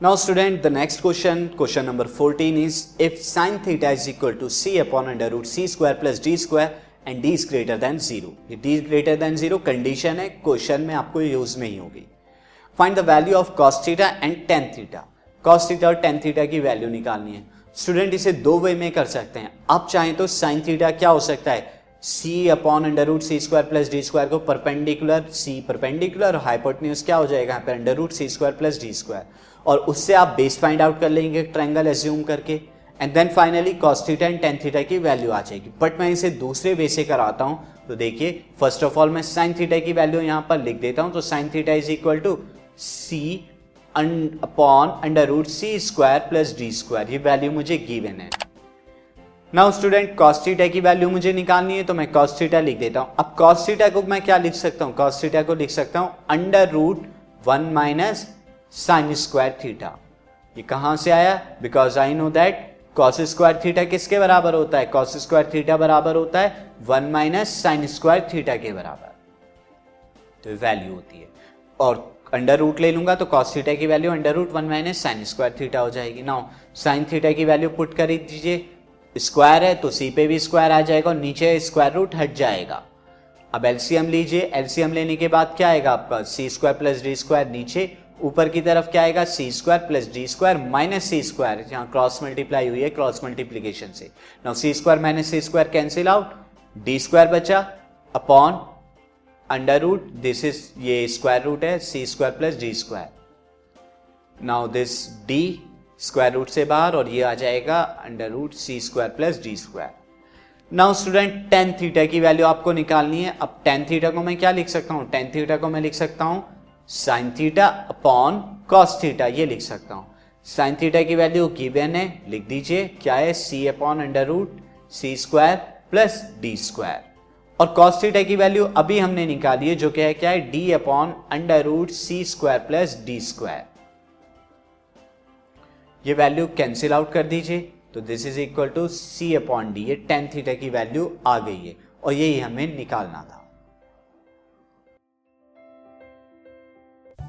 Now student, the next question, question number 14 is if sin theta is equal to c upon under root c square plus d square and d is greater than 0. ये d is greater than 0 condition है question में आपको use में ही होगी। Find the value of cos theta and tan theta cos theta और tan theta की value निकालनी है। स्टूडेंट इसे दो वे में कर सकते हैं। आप चाहें तो sin थीटा क्या हो सकता है? C upon under root C square plus D square को परपेंडिकुलर c परपेंडिकुलर हाइपोटन्यूज क्या हो जाएगा यहाँ पे? Under root C square plus D square और उससे आप बेस फाइंड आउट कर लेंगे ट्रायंगल एज्यूम करके and then finally cos theta and tan theta की वैल्यू आ जाएगी। बट मैं इसे दूसरे वे से कराता हूँ तो देखिए फ़र्स्ट ऑफ़ ऑल मैं साइन थीटा की वैल्यू यहाँ पर लिख देता हूँ तो sine theta is equal to C upon under root C square plus D square ये वैल्यू मुझे गिवन है। नाउ स्टूडेंट कॉस्टीटा की वैल्यू मुझे निकालनी है तो मैं कॉस्टीटा लिख देता हूँ। अब कॉस्टीटा को मैं क्या लिख सकता हूँ? कॉस्टीटा को लिख सकता हूँ under root one minus sine square theta ये कहाँ से आया? Because I know that cos square theta किसके बराबर होता है? कॉस स्क्वायर थीटा बराबर होता है। One minus sine square theta के बराबर। तो वैल्यू होती है। और अंडर रूट ले लूँगा तो कॉस थीटा की value under root one minus sine square theta हो जाएगी। नाउ साइन थीटा की वैल्यू पुट कर दीजिए। स्क्वायर है तो सी पे भी स्क्वायर आ जाएगा और नीचे स्क्वायर रूट हट जाएगा। अब एलसीएम लीजिए। एलसीएम लेने के बाद क्या आएगा आपका? C square plus D square नीचे। ऊपर की तरफ़ क्या आएगा? C square plus D square minus C square यहाँ क्रॉस मल्टीप्लाई हुई है क्रॉस मल्टीप्लीकेशन से। Now C square minus C square cancel out D square बचा। Upon under root this is ये स्क्वायर रूट है C square plus D square now this D square root से बाहर और ये आ जाएगा under root C square plus D square now student tan theta की वैल्यू आपको निकालनी है। अब टेन थीटा को मैं क्या लिख सकता हूँ? टेन थीटा को मैं लिख सकता हूँ sine theta upon cos theta ये लिख सकता हूँ। साइन थीटा की वैल्यू गिवन है, लिख दीजिए, क्या है? C upon under root C square plus D square और कॉस थीटा की वैल्यू अभी हमने निकाली है, जो क्या है क्या है? D upon under root C square plus D square ये वैल्यू कैंसिल आउट कर दीजिए तो this is equal to C upon D ये टेन थीटा की वैल्यू आ गई है, और यही हमें निकालना था।